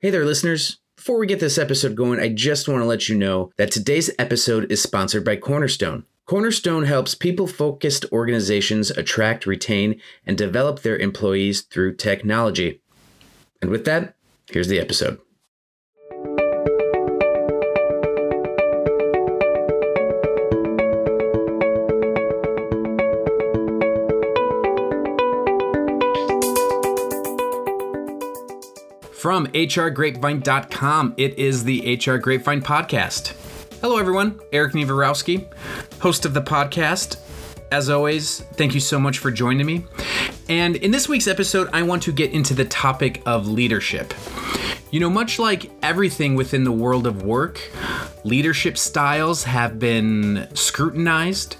Hey there, listeners. Before we get this episode going, I just want to let you know that today's episode is sponsored by Cornerstone. Cornerstone helps people focused organizations attract, retain, and develop their employees through technology. And with that, here's the episode. From HRGrapevine.com, it is the HR Grapevine Podcast. Hello, everyone. Erik Niewiarowski, host of the podcast. As always, thank you so much for joining me. And in this week's episode, I want to get into the topic of leadership. You know, much like everything within the world of work, leadership styles have been scrutinized,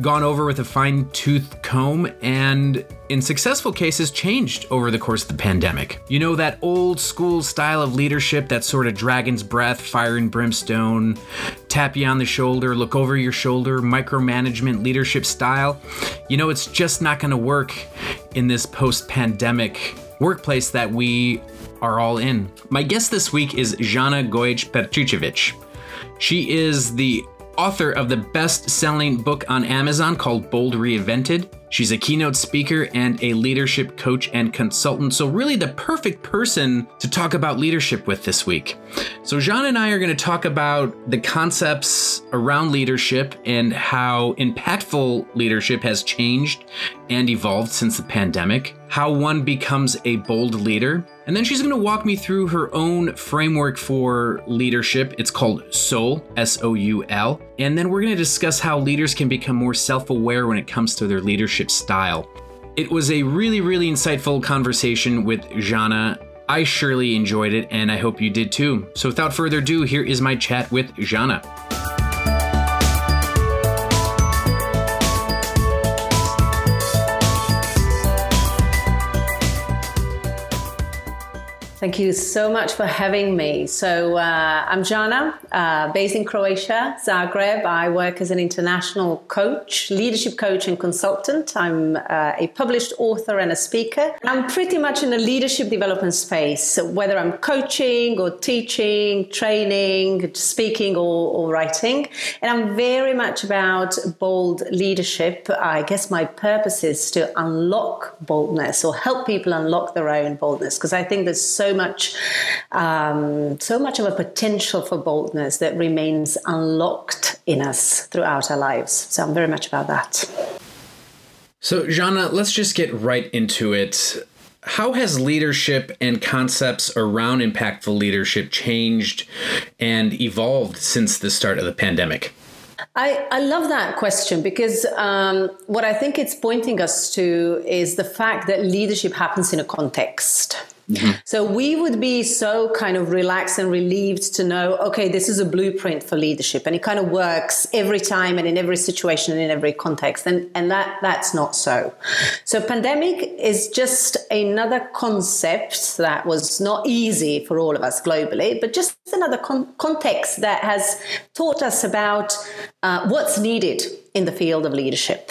gone over with a fine tooth comb, and in successful cases, changed over the course of the pandemic. You know, that old school style of leadership, that sort of dragon's breath, fire and brimstone, tap you on the shoulder, look over your shoulder, micromanagement leadership style. You know, it's just not going to work in this post pandemic workplace that we are all in. My guest this week is Zana Goic Petricevic. She is the author of the best selling book on Amazon called Bold Reinvented. She's a keynote speaker and a leadership coach and consultant, so, really, the perfect person to talk about leadership with this week. So, Zana and I are going to talk about the concepts around leadership and how impactful leadership has changed and evolved since the pandemic, how one becomes a bold leader, and then she's going to walk me through her own framework for leadership. It's called SOUL, S O U L. And then we're going to discuss how leaders can become more self aware when it comes to their leadership style. It was a really, really insightful conversation with Zana. I surely enjoyed it, and I hope you did too. So without further ado, here is my chat with Zana. Thank you so much for having me. So, uh, I'm Zana, uh, based in Croatia, Zagreb. I work as an international coach, leadership coach, and consultant. I'm uh, a published author and a speaker. I'm pretty much in the leadership development space, whether I'm coaching or teaching, training, speaking, or, or writing. And I'm very much about bold leadership. I guess my purpose is to unlock boldness or help people unlock their own boldness because I think there's so much, um, so much of a potential for boldness that remains unlocked in us throughout our lives. So I'm very much about that. So, Zana, let's just get right into it. How has leadership and concepts around impactful leadership changed and evolved since the start of the pandemic? I, I love that question because um, what I think it's pointing us to is the fact that leadership happens in a context. Mm-hmm. So we would be so kind of relaxed and relieved to know, okay, this is a blueprint for leadership, and it kind of works every time and in every situation and in every context, and and that that's not so. So pandemic is just another concept that was not easy for all of us globally, but just another con- context that has taught us about uh, what's needed in the field of leadership.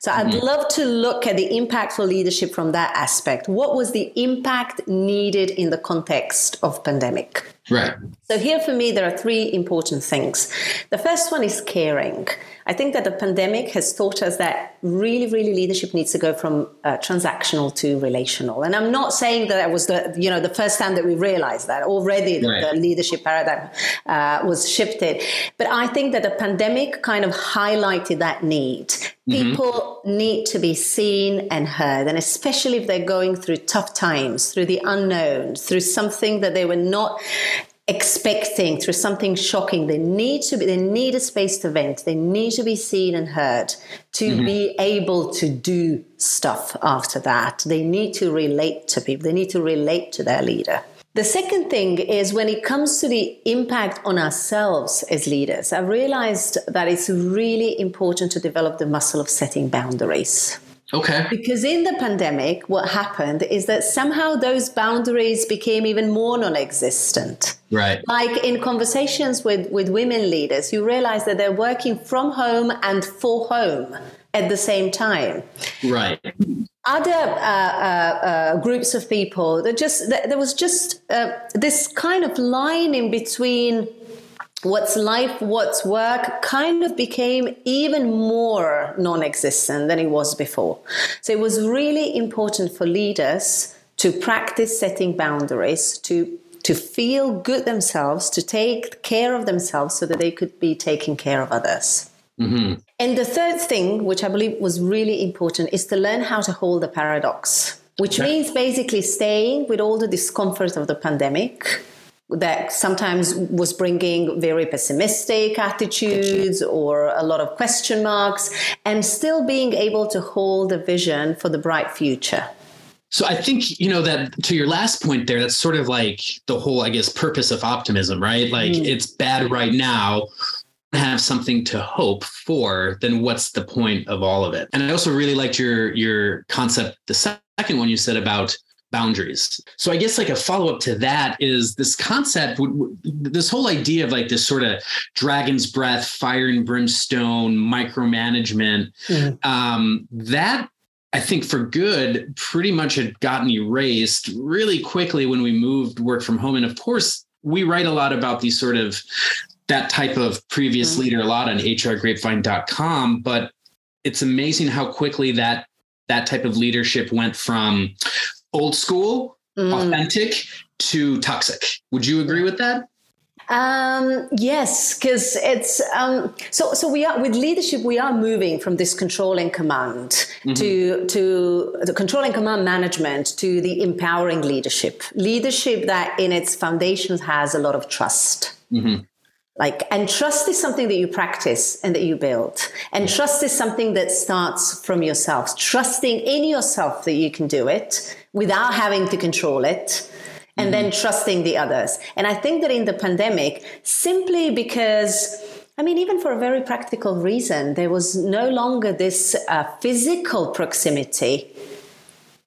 So I'd mm-hmm. love to look at the impactful leadership from that aspect. What was the impact needed in the context of pandemic? Right. So here for me, there are three important things. The first one is caring. I think that the pandemic has taught us that really, really leadership needs to go from uh, transactional to relational. And I'm not saying that that was the, you know, the first time that we realized that already right. the, leadership paradigm uh, was shifted. But I think that the pandemic kind of highlighted that need. Mm-hmm. People need to be seen and heard, and especially if they're going through tough times, through the unknown, through something that they were not expecting through something shocking. They need to be they need a space to vent. They need to be seen and heard to mm-hmm. be able to do stuff after that. They need to relate to people. They need to relate to their leader. The second thing is when it comes to the impact on ourselves as leaders i've realized that it's really important to develop the muscle of setting boundaries Okay. Because in the pandemic, what happened is that somehow those boundaries became even more non existent. Right. Like in conversations with, with women leaders, you realize that they're working from home and for home at the same time. Right. other uh, uh, uh, groups of people. There just there was just uh, this kind of line in between what's life, what's work, kind of became even more non-existent than it was before. So it was really important for leaders to practice setting boundaries, to to feel good themselves, to take care of themselves so that they could be taking care of others. Mm-hmm. And the third thing, which I believe was really important, is to learn how to hold the paradox, which okay. means basically staying with all the discomfort of the pandemic that sometimes was bringing very pessimistic attitudes or a lot of question marks, and still being able to hold a vision for the bright future. So I think, you know, that to your last point there, that's sort of like the whole, I guess, purpose of optimism, right? Like mm. it's bad right now have something to hope for, then what's the point of all of it? And I also really liked your your concept, the second one you said about boundaries. So I guess like a follow up to that is this concept, this whole idea of like this sort of dragon's breath, fire and brimstone, micromanagement. Mm. Um, that I think for good pretty much had gotten erased really quickly when we moved work from home. And of course, we write a lot about these sort of that type of previous mm-hmm. leader a lot on hrgrapevine.com, but it's amazing how quickly that that type of leadership went from old school, mm. authentic to toxic. Would you agree with that? Um, yes, because it's um, so. So we are with leadership. We are moving from this controlling command mm-hmm. to to the controlling command management to the empowering leadership. Leadership that in its foundations has a lot of trust. Mm-hmm like and trust is something that you practice and that you build and trust is something that starts from yourself trusting in yourself that you can do it without having to control it and then trusting the others. And i think that in the pandemic simply because I mean, even for a very practical reason, there was no longer this uh, physical proximity.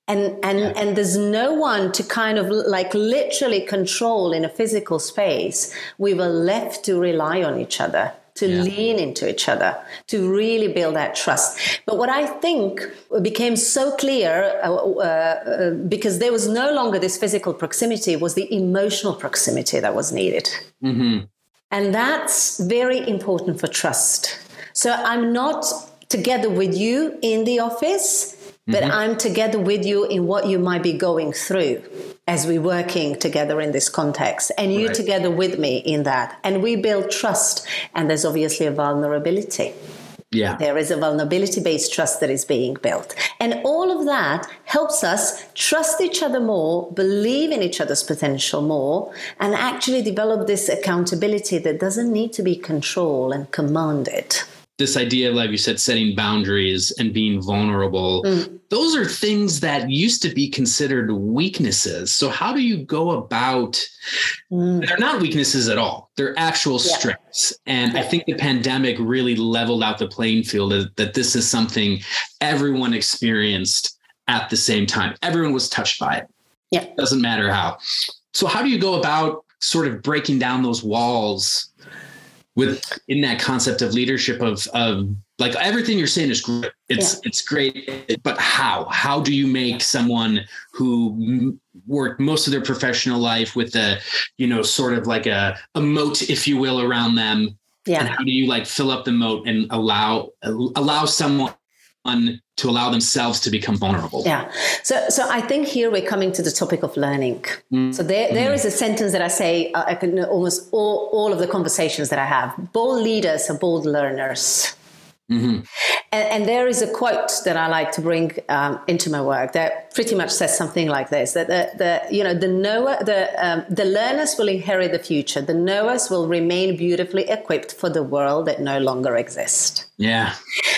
And and yeah. and there's no one to kind of like literally control in a physical space. We were left to rely on each other to yeah. lean into each other to really build that trust but what i think became so clear uh, uh, because there was no longer this physical proximity was the emotional proximity that was needed mm-hmm. and that's very important for trust so i'm not together with you in the office but mm-hmm. I'm together with you in what you might be going through as we're working together in this context, and you right. together with me in that. And we build trust, and there's obviously a vulnerability. Yeah. There is a vulnerability based trust that is being built. And all of that helps us trust each other more, believe in each other's potential more, and actually develop this accountability that doesn't need to be controlled and commanded this idea of, like you said, setting boundaries and being vulnerable, mm. Those are things that used to be considered weaknesses. So, how do you go about? Mm. They're not weaknesses at all. They're actual yeah. strengths. And I think the pandemic really leveled out the playing field that, that this is something everyone experienced at the same time. Everyone was touched by it. Yeah. Doesn't matter how. So, how do you go about sort of breaking down those walls with in that concept of leadership of of like everything you're saying is great it's yeah. it's great but how how do you make someone who worked most of their professional life with a you know sort of like a, a moat if you will around them yeah and how do you like fill up the moat and allow allow someone to allow themselves to become vulnerable. Yeah. So, so I think here we're coming to the topic of learning. Mm. So there, there mm. a sentence that I say uh, I can almost all, all of the conversations that I have. Bold leaders are bold learners. Mm-hmm. And, and, there is a quote that I like to bring um, into my work that pretty much says something like this: that the, the you know the knower, the um, the learners will inherit the future. The knowers will remain beautifully equipped for the world that no longer exists. Yeah.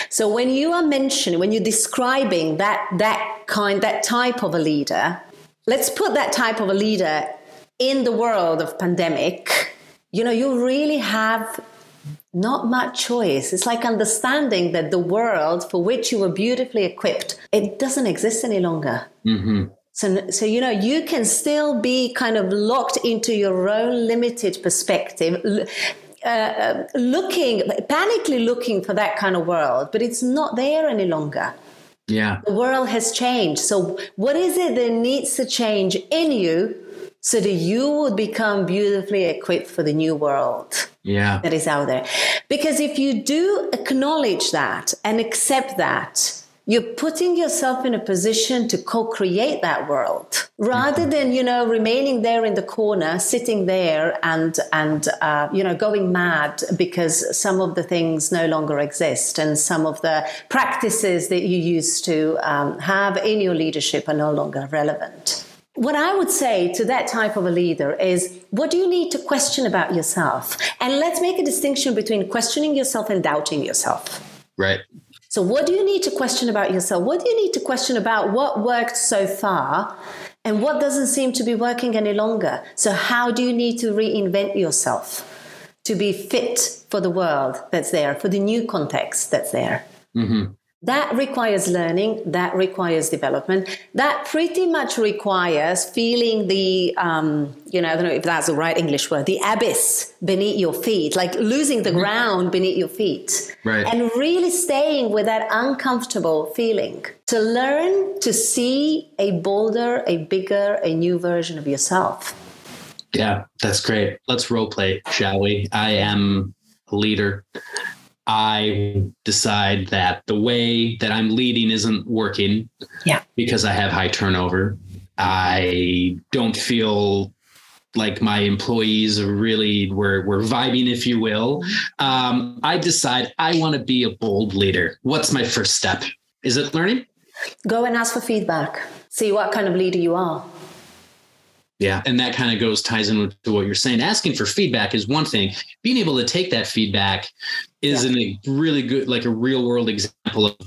So when you are mentioning, when you're describing that that kind, that type of a leader, let's put that type of a leader in the world of pandemic. You know, you really have not much choice. It's like understanding that the world for which you were beautifully equipped, it doesn't exist any longer. Mm-hmm. So, so you know, you can still be kind of locked into your own limited perspective, uh, uh, looking, panically looking for that kind of world, but it's not there any longer. Yeah. The world has changed. So, what is it that needs to change in you so that you would become beautifully equipped for the new world? Yeah. That is out there. Because if you do acknowledge that and accept that, you're putting yourself in a position to co-create that world rather mm-hmm. than you know remaining there in the corner sitting there and and uh, you know going mad because some of the things no longer exist and some of the practices that you used to um, have in your leadership are no longer relevant what I would say to that type of a leader is what do you need to question about yourself? And let's make a distinction between questioning yourself and doubting yourself. Right. So, what do you need to question about yourself? What do you need to question about what worked so far and what doesn't seem to be working any longer? So, how do you need to reinvent yourself to be fit for the world that's there, for the new context that's there? Mm-hmm. That requires learning, that requires development. That pretty much requires feeling the, um, you know, I don't know if that's the right English word, the abyss beneath your feet, like losing the mm-hmm. ground beneath your feet. Right. And really staying with that uncomfortable feeling to learn to see a bolder, a bigger, a new version of yourself. Yeah, that's great. Let's role play, shall we? I am a leader. I decide that the way that I'm leading isn't working yeah. because I have high turnover. I don't feel like my employees are really we're we're vibing, if you will. Um, I decide I want to be a bold leader. What's my first step? Is it learning? Go and ask for feedback. See what kind of leader you are. Yeah. And that kind of goes ties into what you're saying. Asking for feedback is one thing. Being able to take that feedback is yeah. a really good, like a real world example of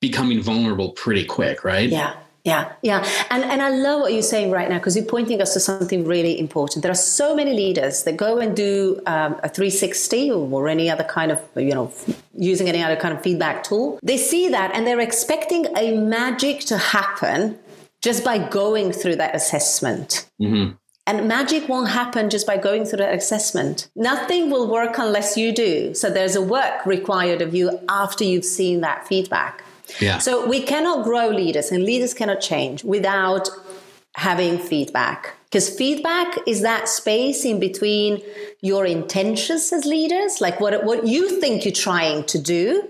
becoming vulnerable pretty quick, right? Yeah. Yeah, yeah. And and I love what you're saying right now because you're pointing us to something really important. There are so many leaders that go and do um, a 360 or any other kind of, you know, using any other kind of feedback tool. They see that and they're expecting a magic to happen just by going through that assessment. Mm-hmm. And magic won't happen just by going through that assessment. Nothing will work unless you do. So there's a work required of you after you've seen that feedback. Yeah. So we cannot grow leaders and leaders cannot change without having feedback. Because feedback is that space in between your intentions as leaders, like what, what you think you're trying to do,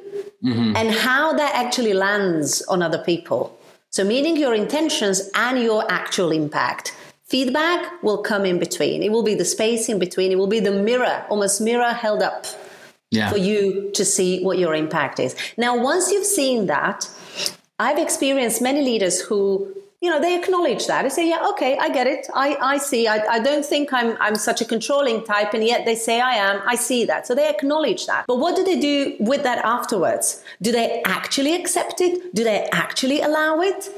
mm-hmm. and how that actually lands on other people. So, meaning your intentions and your actual impact. Feedback will come in between. It will be the space in between. It will be the mirror, almost mirror held up yeah. for you to see what your impact is. Now, once you've seen that, I've experienced many leaders who you know they acknowledge that. They say yeah okay i get it. I, I see. I, I don't think I'm, I'm such a controlling type and yet they say i am. I see that. So they acknowledge that. But what do they do with that afterwards? Do they actually accept it? Do they actually allow it?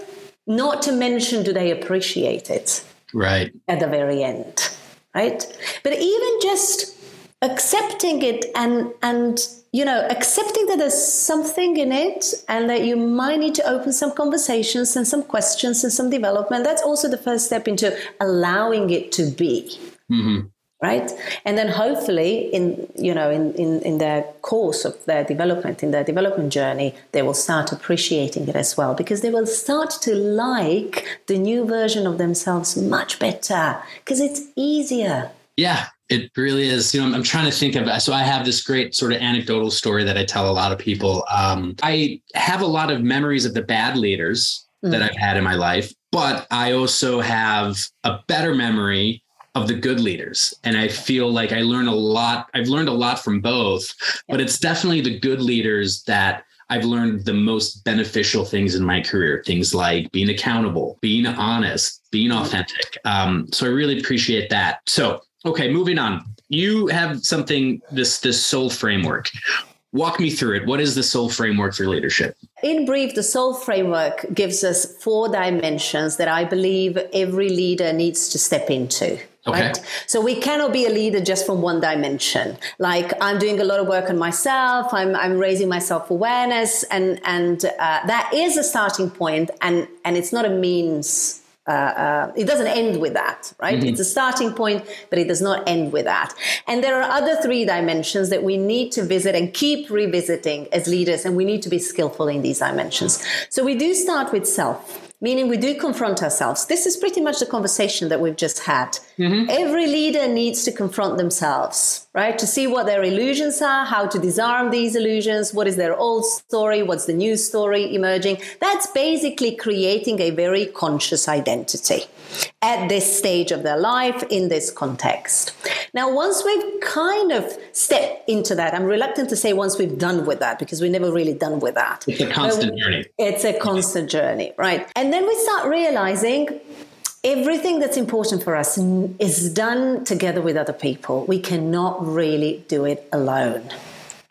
Not to mention do they appreciate it? Right. At the very end right? But even just accepting it and and you know accepting that there's something in it and that you might need to open some conversations and some questions and some development that's also the first step into allowing it to be. Mm-hmm. right? And then hopefully in you know in, in in their course of their development in their development journey they will start appreciating it as well because they will start to like the new version of themselves much better because it's easier. Yeah it really is. You know, I'm, I'm, trying to think of. So I have this great sort of anecdotal story that I tell a lot of people. Um, I have a lot of memories of the bad leaders mm. that I've had in my life, but I also have a better memory of the good leaders, and I feel like I learn a lot. I've learned a lot from both, but it's definitely the good leaders that I've learned the most beneficial things in my career. Things like being accountable, being honest, being authentic. Um, so I really appreciate that. So Okay, moving on. You have something this this soul framework. Walk me through it. What is the soul framework for leadership? In brief, the soul framework gives us four dimensions that I believe every leader needs to step into. Okay. Right? So we cannot be a leader just from one dimension. Like I'm doing a lot of work on myself. I'm, I'm raising my self awareness, and and uh, that is a starting point, and and it's not a means uh, uh, it doesn't end with that, right? Mm-hmm. It's a starting point, but it does not end with that. And there are other three dimensions that we need to visit and keep revisiting as leaders, and we need to be skillful in these dimensions. So we do start with self meaning we do confront ourselves. This is pretty much the conversation that we've just had. Mm-hmm. Every leader needs to confront themselves, right? To see what their illusions are, how to disarm these illusions, what is their old story, what's the new story emerging. That's basically creating a very conscious identity at this stage of their life in this context. Now, once we've kind of stepped into that, I'm reluctant to say once we've done with that because we're never really done with that. It's a constant journey. It's a constant journey, right? And then we start realizing everything that's important for us is done together with other people. We cannot really do it alone.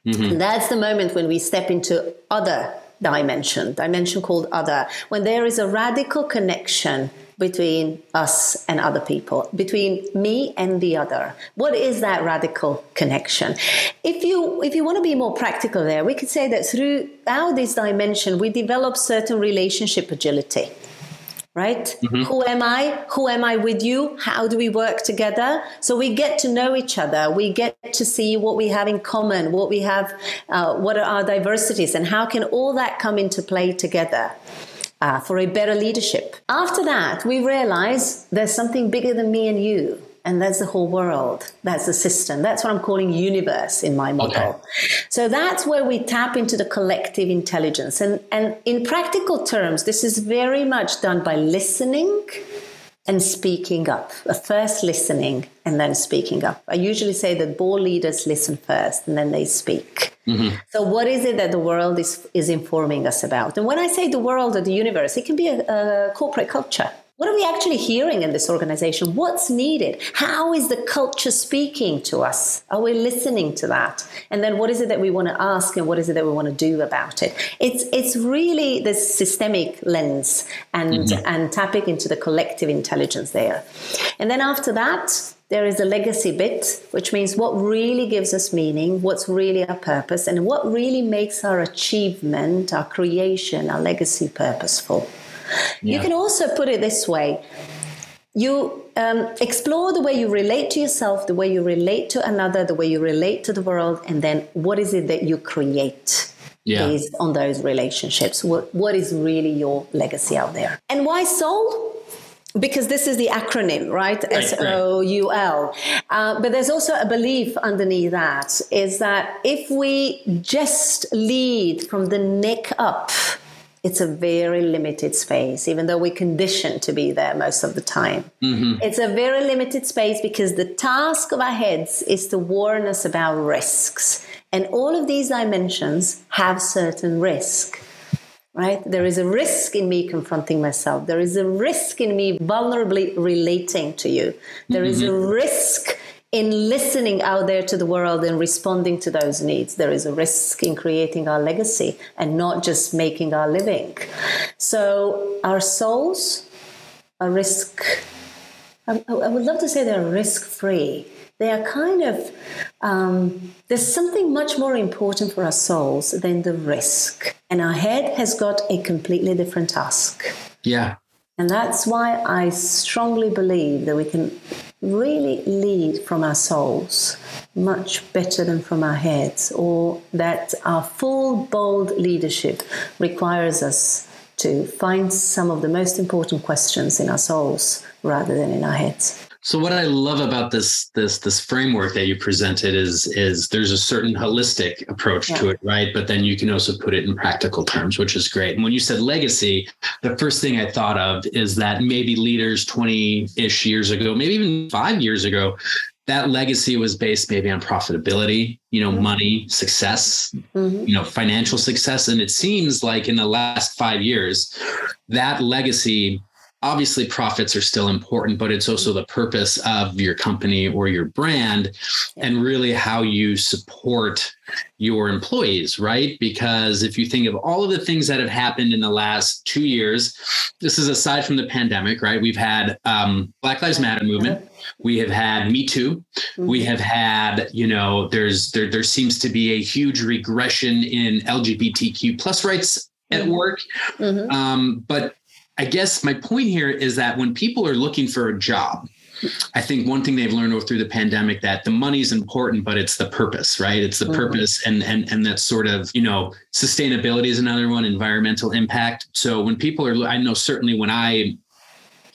Mm-hmm. That's the moment when we step into other dimension, dimension called other, when there is a radical connection between us and other people, between me and the other. What is that radical connection? If you if you want to be more practical there, we could say that throughout this dimension we develop certain relationship agility right? Mm-hmm. Who am I? Who am I with you? How do we work together? So we get to know each other. We get to see what we have in common, what we have, uh, what are our diversities, and how can all that come into play together uh, for a better leadership. After that, we realize there's something bigger than me and you. And that's the whole world. That's the system. That's what I'm calling universe in my model. Okay. So that's where we tap into the collective intelligence. And, and in practical terms, this is very much done by listening and speaking up. First listening and then speaking up. I usually say that board leaders listen first and then they speak. Mm-hmm. So, what is it that the world is, is informing us about? And when I say the world or the universe, it can be a, a corporate culture. What are we actually hearing in this organization? What's needed? How is the culture speaking to us? Are we listening to that? And then what is it that we want to ask and what is it that we want to do about it? It's it's really this systemic lens and mm-hmm. and tapping into the collective intelligence there. And then after that, there is a legacy bit, which means what really gives us meaning, what's really our purpose, and what really makes our achievement, our creation, our legacy purposeful. Yeah. You can also put it this way you um, explore the way you relate to yourself, the way you relate to another, the way you relate to the world, and then what is it that you create yeah. based on those relationships? What, what is really your legacy out there? And why soul? because this is the acronym, right? S O U L. Uh, but there's also a belief underneath that is that if we just lead from the neck up, it's a very limited space, even though we're conditioned to be there most of the time. Mm-hmm. It's a very limited space because the task of our heads is to warn us about risks. And all of these dimensions have certain risk. Right? There is a risk in me confronting myself. There is a risk in me vulnerably relating to you. There mm-hmm. is a mm-hmm. risk in listening out there to the world and responding to those needs, there is a risk in creating our legacy and not just making our living. So, our souls are risk. I, I would love to say they're risk free. They are kind of, um, there's something much more important for our souls than the risk. And our head has got a completely different task. Yeah. And that's why I strongly believe that we can really lead from our souls much better than from our heads, or that our full, bold leadership requires us to find some of the most important questions in our souls rather than in our heads. So what I love about this this this framework that you presented is is there's a certain holistic approach yeah. to it, right? But then you can also put it in practical terms, which is great. And when you said legacy, the first thing I thought of is that maybe leaders 20-ish years ago, maybe even 5 years ago, that legacy was based maybe on profitability, you know, mm-hmm. money, success, mm-hmm. you know, financial success. And it seems like in the last five years, that legacy obviously profits are still important but it's also the purpose of your company or your brand and really how you support your employees right? Because if you think of all of the things that have happened in the last two years this is aside from the pandemic right? We've had um, black lives matter movement. We have had me too. We mm-hmm. have had you know there's there, there seems to be a huge regression in lgbtq plus rights at mm-hmm. work. Mm-hmm. um, but I guess my point here is that when people are looking for a job, I think one thing they've learned through the pandemic that the money is important, but it's the purpose, right? It's the mm-hmm. purpose, and and and that sort of you know sustainability is another one, environmental impact. So when people are, I know certainly when I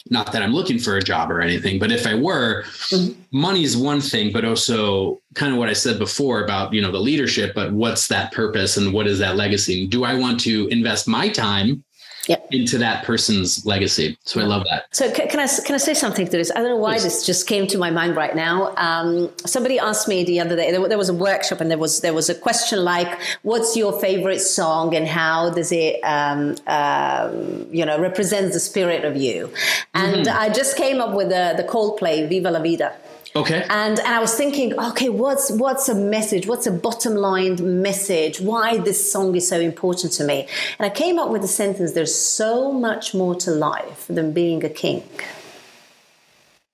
not that I'm looking for a job or anything, but if I were, mm-hmm. money is one thing, but also kind of what I said before about, you know, the leadership, but what's that purpose and what is that legacy? Do I want to invest my time yep. into that person's legacy. So I love that. So can, I can I say something to this? I don't know why Please. this just came to my mind right now. Um, somebody asked me the other day. There, there, was a workshop, and there was there was a question like, "What's your favorite song, and how does it, um, um, you know, represents the spirit of you?" And mm-hmm. I just came up with the the Coldplay "Viva la Vida." Okay. And and I was thinking, okay, what's what's a message? What's a bottom line message? Why this song is so important to me? And I came up with the sentence: "There's so much more to life than being a king."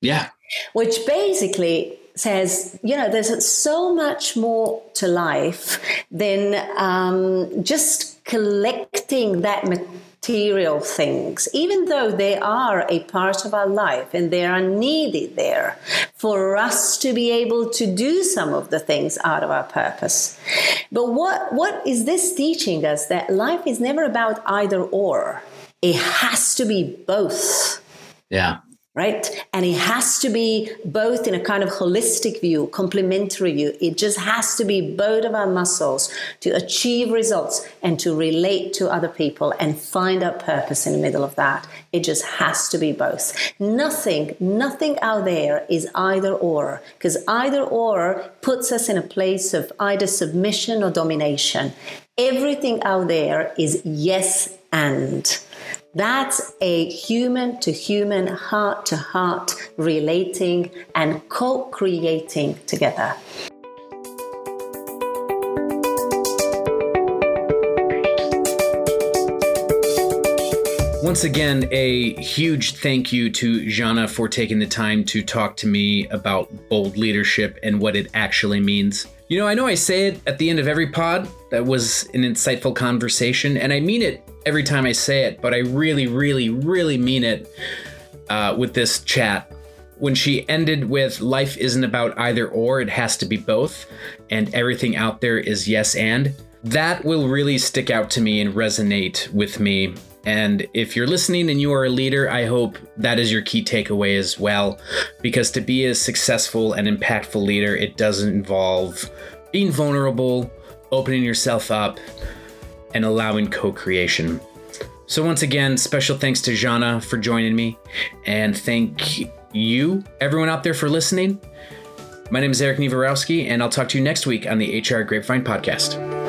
Yeah. Which basically says, you know, there's so much more to life than um, just collecting that material things, even though they are a part of our life and they are needed there for us to be able to do some of the things out of our purpose. But what, what is this teaching us? That life is never about either or, it has to be both. Yeah right? And it has to be both in a kind of holistic view, complementary view. It just has to be both of our muscles to achieve results and to relate to other people and find our purpose in the middle of that. It just has to be both. Nothing, nothing out there is either or, because either or puts us in a place of either submission or domination. Everything out there is yes and. That's a human to human, heart to heart relating and co creating together. Once again, a huge thank you to Zana for taking the time to talk to me about bold leadership and what it actually means. You know, I know I say it at the end of every pod. That was an insightful conversation, and I mean it every time I say it, but I really, really, really mean it uh, with this chat. When she ended with, life isn't about either or, it has to be both, and everything out there is yes and, that will really stick out to me and resonate with me. And if you're listening and you are a leader, I hope that is your key takeaway as well. Because to be a successful and impactful leader, it doesn't involve being vulnerable, opening yourself up, and allowing co creation. So, once again, special thanks to Zana for joining me, and thank you, everyone out there, for listening. My name is Erik Niewiarowski, and I'll talk to you next week on the HR Grapevine podcast.